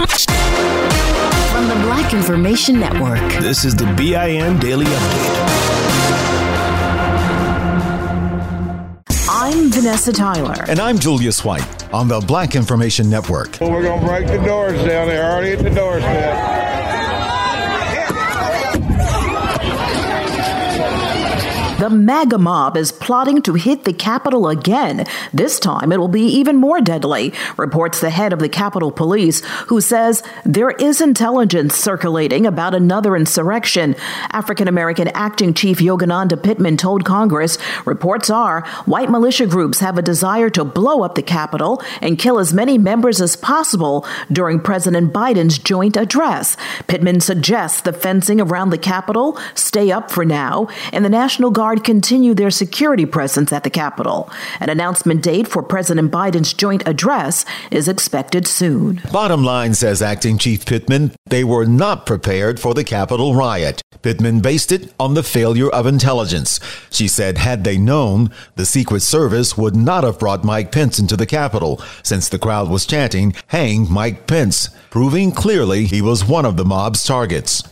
From the Black Information Network, this is the BIN Daily Update. I'm Vanessa Tyler. And I'm Julius White on the Black Information Network. Well, we're going to break the doors down. They're already at the doorstep. The MAGA mob is plotting to hit the Capitol again. This time it will be even more deadly, reports the head of the Capitol Police, who says there is intelligence circulating about another insurrection. African American Acting Chief Yogananda Pittman told Congress reports are white militia groups have a desire to blow up the Capitol and kill as many members as possible during President Biden's joint address. Pittman suggests the fencing around the Capitol stay up for now, and the National Guard Guard continue their security presence at the Capitol. An announcement date for President Biden's joint address is expected soon. Bottom line, says Acting Chief Pittman, they were not prepared for the Capitol riot. Pittman based it on the failure of intelligence. She said, had they known, the Secret Service would not have brought Mike Pence into the Capitol, since the crowd was chanting, Hang Mike Pence, proving clearly he was one of the mob's targets.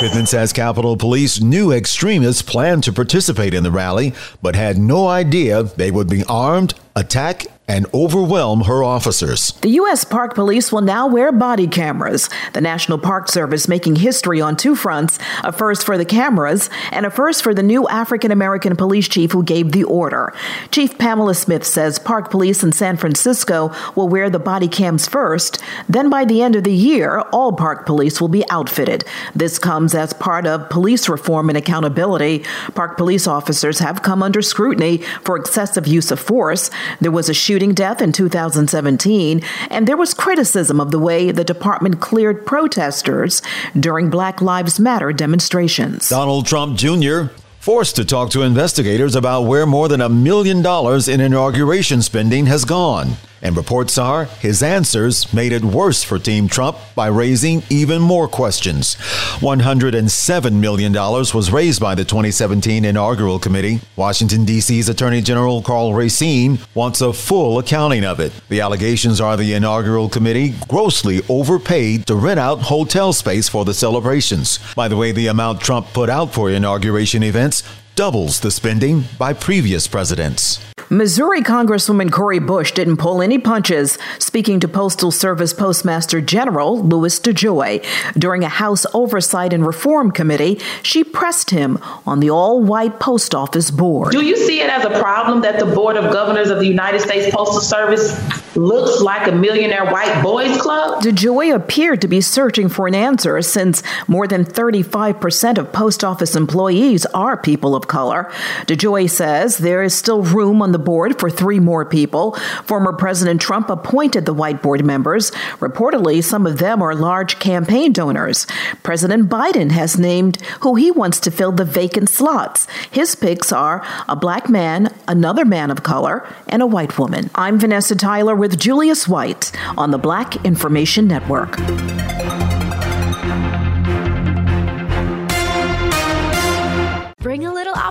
Pittman says Capitol Police knew extremists planned to participate in the rally, but had no idea they would be armed, attack, and overwhelm her officers. The U.S. Park Police will now wear body cameras. The National Park Service making history on two fronts a first for the cameras and a first for the new African American police chief who gave the order. Chief Pamela Smith says Park Police in San Francisco will wear the body cams first. Then by the end of the year, all Park Police will be outfitted. This comes as part of police reform and accountability. Park police officers have come under scrutiny for excessive use of force. There was a shooting death in 2017, and there was criticism of the way the department cleared protesters during Black Lives Matter demonstrations. Donald Trump Jr forced to talk to investigators about where more than a million dollars in inauguration spending has gone. And reports are his answers made it worse for Team Trump by raising even more questions. $107 million was raised by the 2017 inaugural committee. Washington, D.C.'s Attorney General Karl Racine wants a full accounting of it. The allegations are the inaugural committee grossly overpaid to rent out hotel space for the celebrations. By the way, the amount Trump put out for inauguration events doubles the spending by previous presidents. Missouri Congresswoman Cori Bush didn't pull any punches, speaking to Postal Service Postmaster General Louis DeJoy. During a House Oversight and Reform Committee, she pressed him on the all white post office board. Do you see it as a problem that the Board of Governors of the United States Postal Service looks like a millionaire white boys club? DeJoy appeared to be searching for an answer since more than 35% of post office employees are people of color. DeJoy says there is still room on the board for three more people. Former President Trump appointed the white board members. Reportedly, some of them are large campaign donors. President Biden has named who he wants to fill the vacant slots. His picks are a black man, another man of color, and a white woman. I'm Vanessa Tyler with Julius White on the Black Information Network.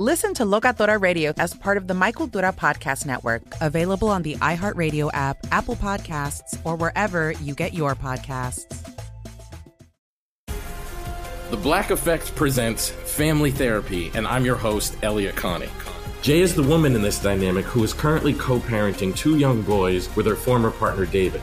Listen to Locatora Radio as part of the My Cultura Podcast Network, available on the iHeartRadio app, Apple Podcasts, or wherever you get your podcasts. The Black Effect presents Family Therapy, and I'm your host, Elliot Connie. Jay is the woman in this dynamic who is currently co parenting two young boys with her former partner, David.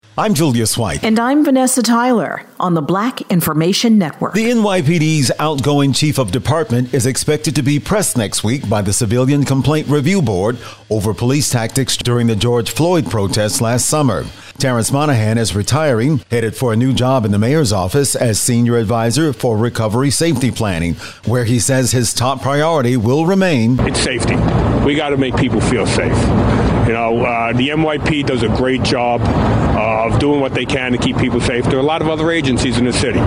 I'm Julius White. And I'm Vanessa Tyler on the Black Information Network. The NYPD's outgoing chief of department is expected to be pressed next week by the Civilian Complaint Review Board over police tactics during the George Floyd protests last summer. Terence Monahan is retiring, headed for a new job in the mayor's office as senior advisor for recovery safety planning, where he says his top priority will remain it's safety. We got to make people feel safe. You know, uh, the NYP does a great job uh, of doing what they can to keep people safe. There are a lot of other agencies in the city.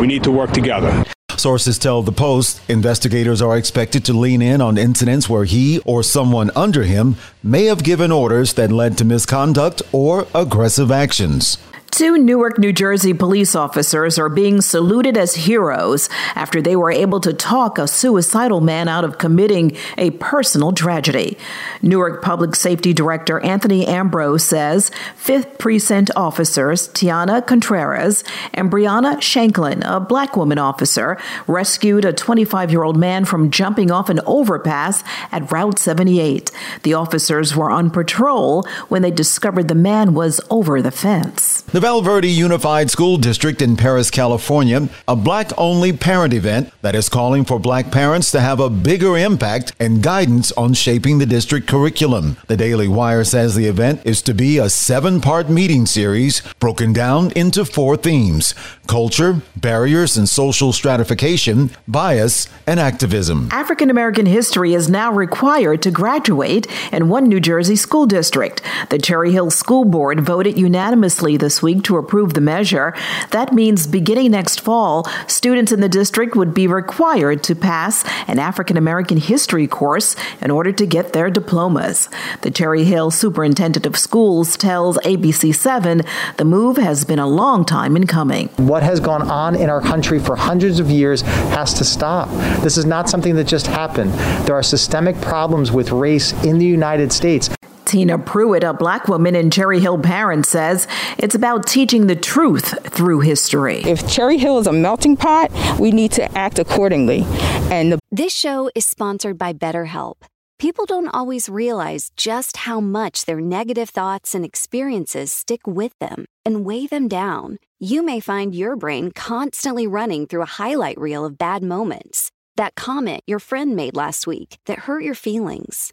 We need to work together. Sources tell the Post investigators are expected to lean in on incidents where he or someone under him may have given orders that led to misconduct or aggressive actions. Two Newark, New Jersey police officers are being saluted as heroes after they were able to talk a suicidal man out of committing a personal tragedy. Newark Public Safety Director Anthony Ambrose says 5th Precinct officers Tiana Contreras and Brianna Shanklin, a black woman officer, rescued a 25 year old man from jumping off an overpass at Route 78. The officers were on patrol when they discovered the man was over the fence. The Val Verde Unified School District in Perris, California, a black only parent event that is calling for black parents to have a bigger impact and guidance on shaping the district curriculum. The Daily Wire says the event is to be a seven part meeting series broken down into four themes culture, barriers and social stratification, bias, and activism. African American history is now required to graduate in one New Jersey school district. The Cherry Hill School Board voted unanimously this week to approve the measure. That means beginning next fall, students in the district would be required to pass an African American history course in order to get their diplomas. The Cherry Hill Superintendent of Schools tells ABC7 the move has been a long time in coming. What has gone on in our country for hundreds of years has to stop. This is not something that just happened. There are systemic problems with race in the United States. Tina Pruitt, a black woman in Cherry Hill parent, says it's about teaching the truth through history. If Cherry Hill is a melting pot, we need to act accordingly. And the- this show is sponsored by BetterHelp. People don't always realize just how much their negative thoughts and experiences stick with them and weigh them down. You may find your brain constantly running through a highlight reel of bad moments. That comment your friend made last week that hurt your feelings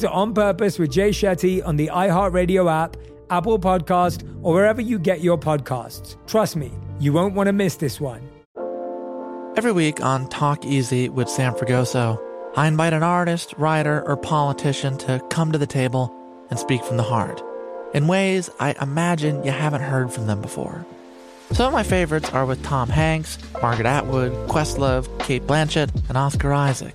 to On Purpose with Jay Shetty on the iHeartRadio app, Apple Podcast, or wherever you get your podcasts. Trust me, you won't want to miss this one. Every week on Talk Easy with Sam Fragoso, I invite an artist, writer, or politician to come to the table and speak from the heart in ways I imagine you haven't heard from them before. Some of my favorites are with Tom Hanks, Margaret Atwood, Questlove, Cate Blanchett, and Oscar Isaac.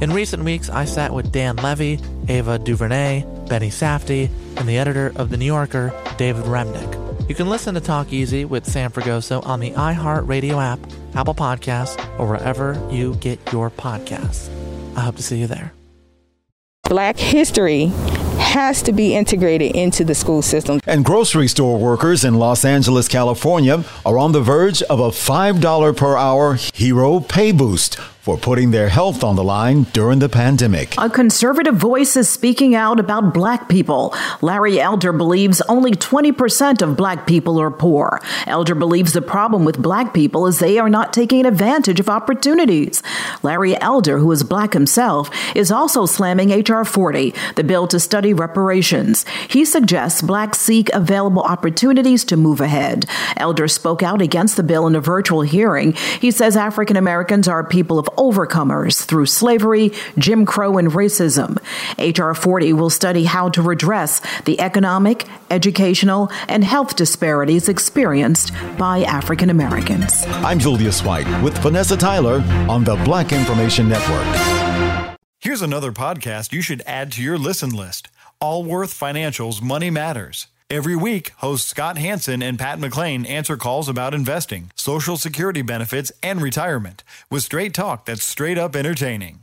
In recent weeks, I sat with Dan Levy, Ava DuVernay, Benny Safdie, and the editor of The New Yorker, David Remnick. You can listen to Talk Easy with Sam Fragoso on the iHeartRadio app, Apple Podcasts, or wherever you get your podcasts. I hope to see you there. Black history has to be integrated into the school system. And grocery store workers in Los Angeles, California are on the verge of a $5 per hour hero pay boost for putting their health on the line during the pandemic. A conservative voice is speaking out about black people. Larry Elder believes only 20% of black people are poor. Elder believes the problem with black people is they are not taking advantage of opportunities. Larry Elder, who is black himself, is also slamming H.R. 40, the bill to study reparations. He suggests blacks seek available opportunities to move ahead. Elder spoke out against the bill in a virtual hearing. He says African Americans are people of overcomers through slavery, Jim Crow, and racism. H.R. 40 will study how to redress the economic, educational, and health disparities experienced by African Americans. I'm Julius White with Vanessa Tyler on the Black Information Network. Here's another podcast you should add to your listen list Allworth Financial's Money Matters. Every week, hosts Scott Hanson and Pat McLean answer calls about investing, Social Security benefits, and retirement with straight talk that's straight up entertaining.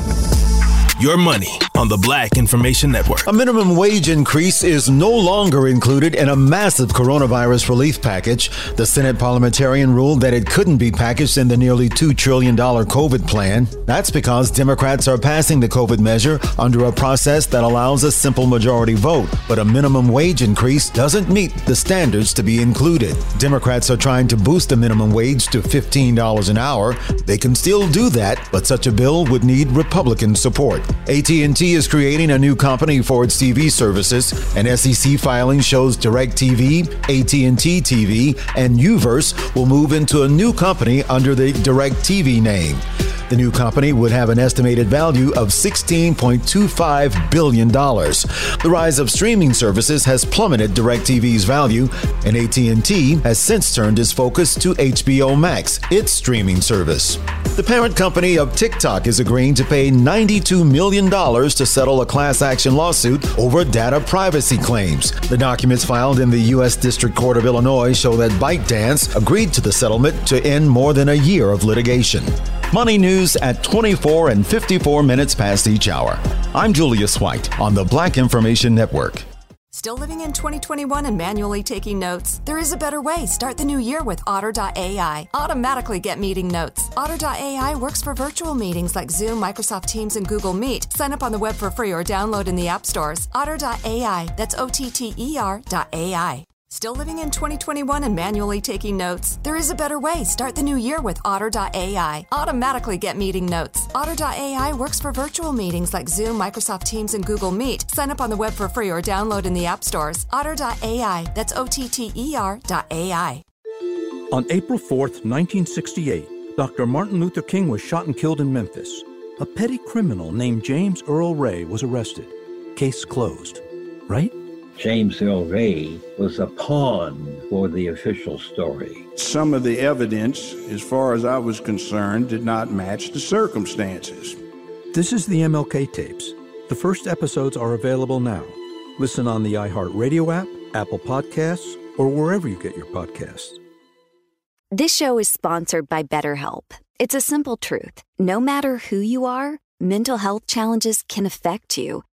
Your money on the Black Information Network. A minimum wage increase is no longer included in a massive coronavirus relief package. The Senate parliamentarian ruled that it couldn't be packaged in the nearly $2 trillion COVID plan. That's because Democrats are passing the COVID measure under a process that allows a simple majority vote. But a minimum wage increase doesn't meet the standards to be included. Democrats are trying to boost the minimum wage to $15 an hour. They can still do that, but such a bill would need Republican support. AT&T is creating a new company for its TV services. An SEC filing shows DirecTV, AT&T TV, and UVerse will move into a new company under the DirecTV name. The new company would have an estimated value of $16.25 billion. The rise of streaming services has plummeted DirecTV's value, and AT&T has since turned its focus to HBO Max, its streaming service. The parent company of TikTok is agreeing to pay $92 million to settle a class action lawsuit over data privacy claims. The documents filed in the U.S. District Court of Illinois show that ByteDance agreed to the settlement to end more than a year of litigation. Money news at 24 and 54 minutes past each hour. I'm Julius White on the Black Information Network. Still living in 2021 and manually taking notes? There is a better way. Start the new year with Otter.ai. Automatically get meeting notes. Otter.ai works for virtual meetings like Zoom, Microsoft Teams, and Google Meet. Sign up on the web for free or download in the app stores. Otter.ai. That's O T T E R.ai. Still living in 2021 and manually taking notes? There is a better way. Start the new year with Otter.ai. Automatically get meeting notes. Otter.ai works for virtual meetings like Zoom, Microsoft Teams, and Google Meet. Sign up on the web for free or download in the app stores. Otter.ai. That's O T T E R.ai. On April 4th, 1968, Dr. Martin Luther King was shot and killed in Memphis. A petty criminal named James Earl Ray was arrested. Case closed. Right? James Earl Ray was a pawn for the official story. Some of the evidence, as far as I was concerned, did not match the circumstances. This is the MLK tapes. The first episodes are available now. Listen on the iHeartRadio app, Apple Podcasts, or wherever you get your podcasts. This show is sponsored by BetterHelp. It's a simple truth. No matter who you are, mental health challenges can affect you,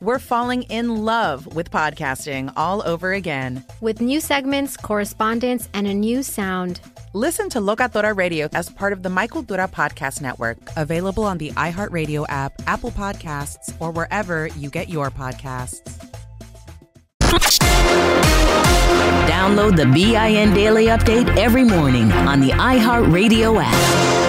we're falling in love with podcasting all over again. With new segments, correspondence, and a new sound. Listen to Locatora Radio as part of the My Cultura Podcast Network, available on the iHeartRadio app, Apple Podcasts, or wherever you get your podcasts. Download the BIN Daily Update every morning on the iHeartRadio app.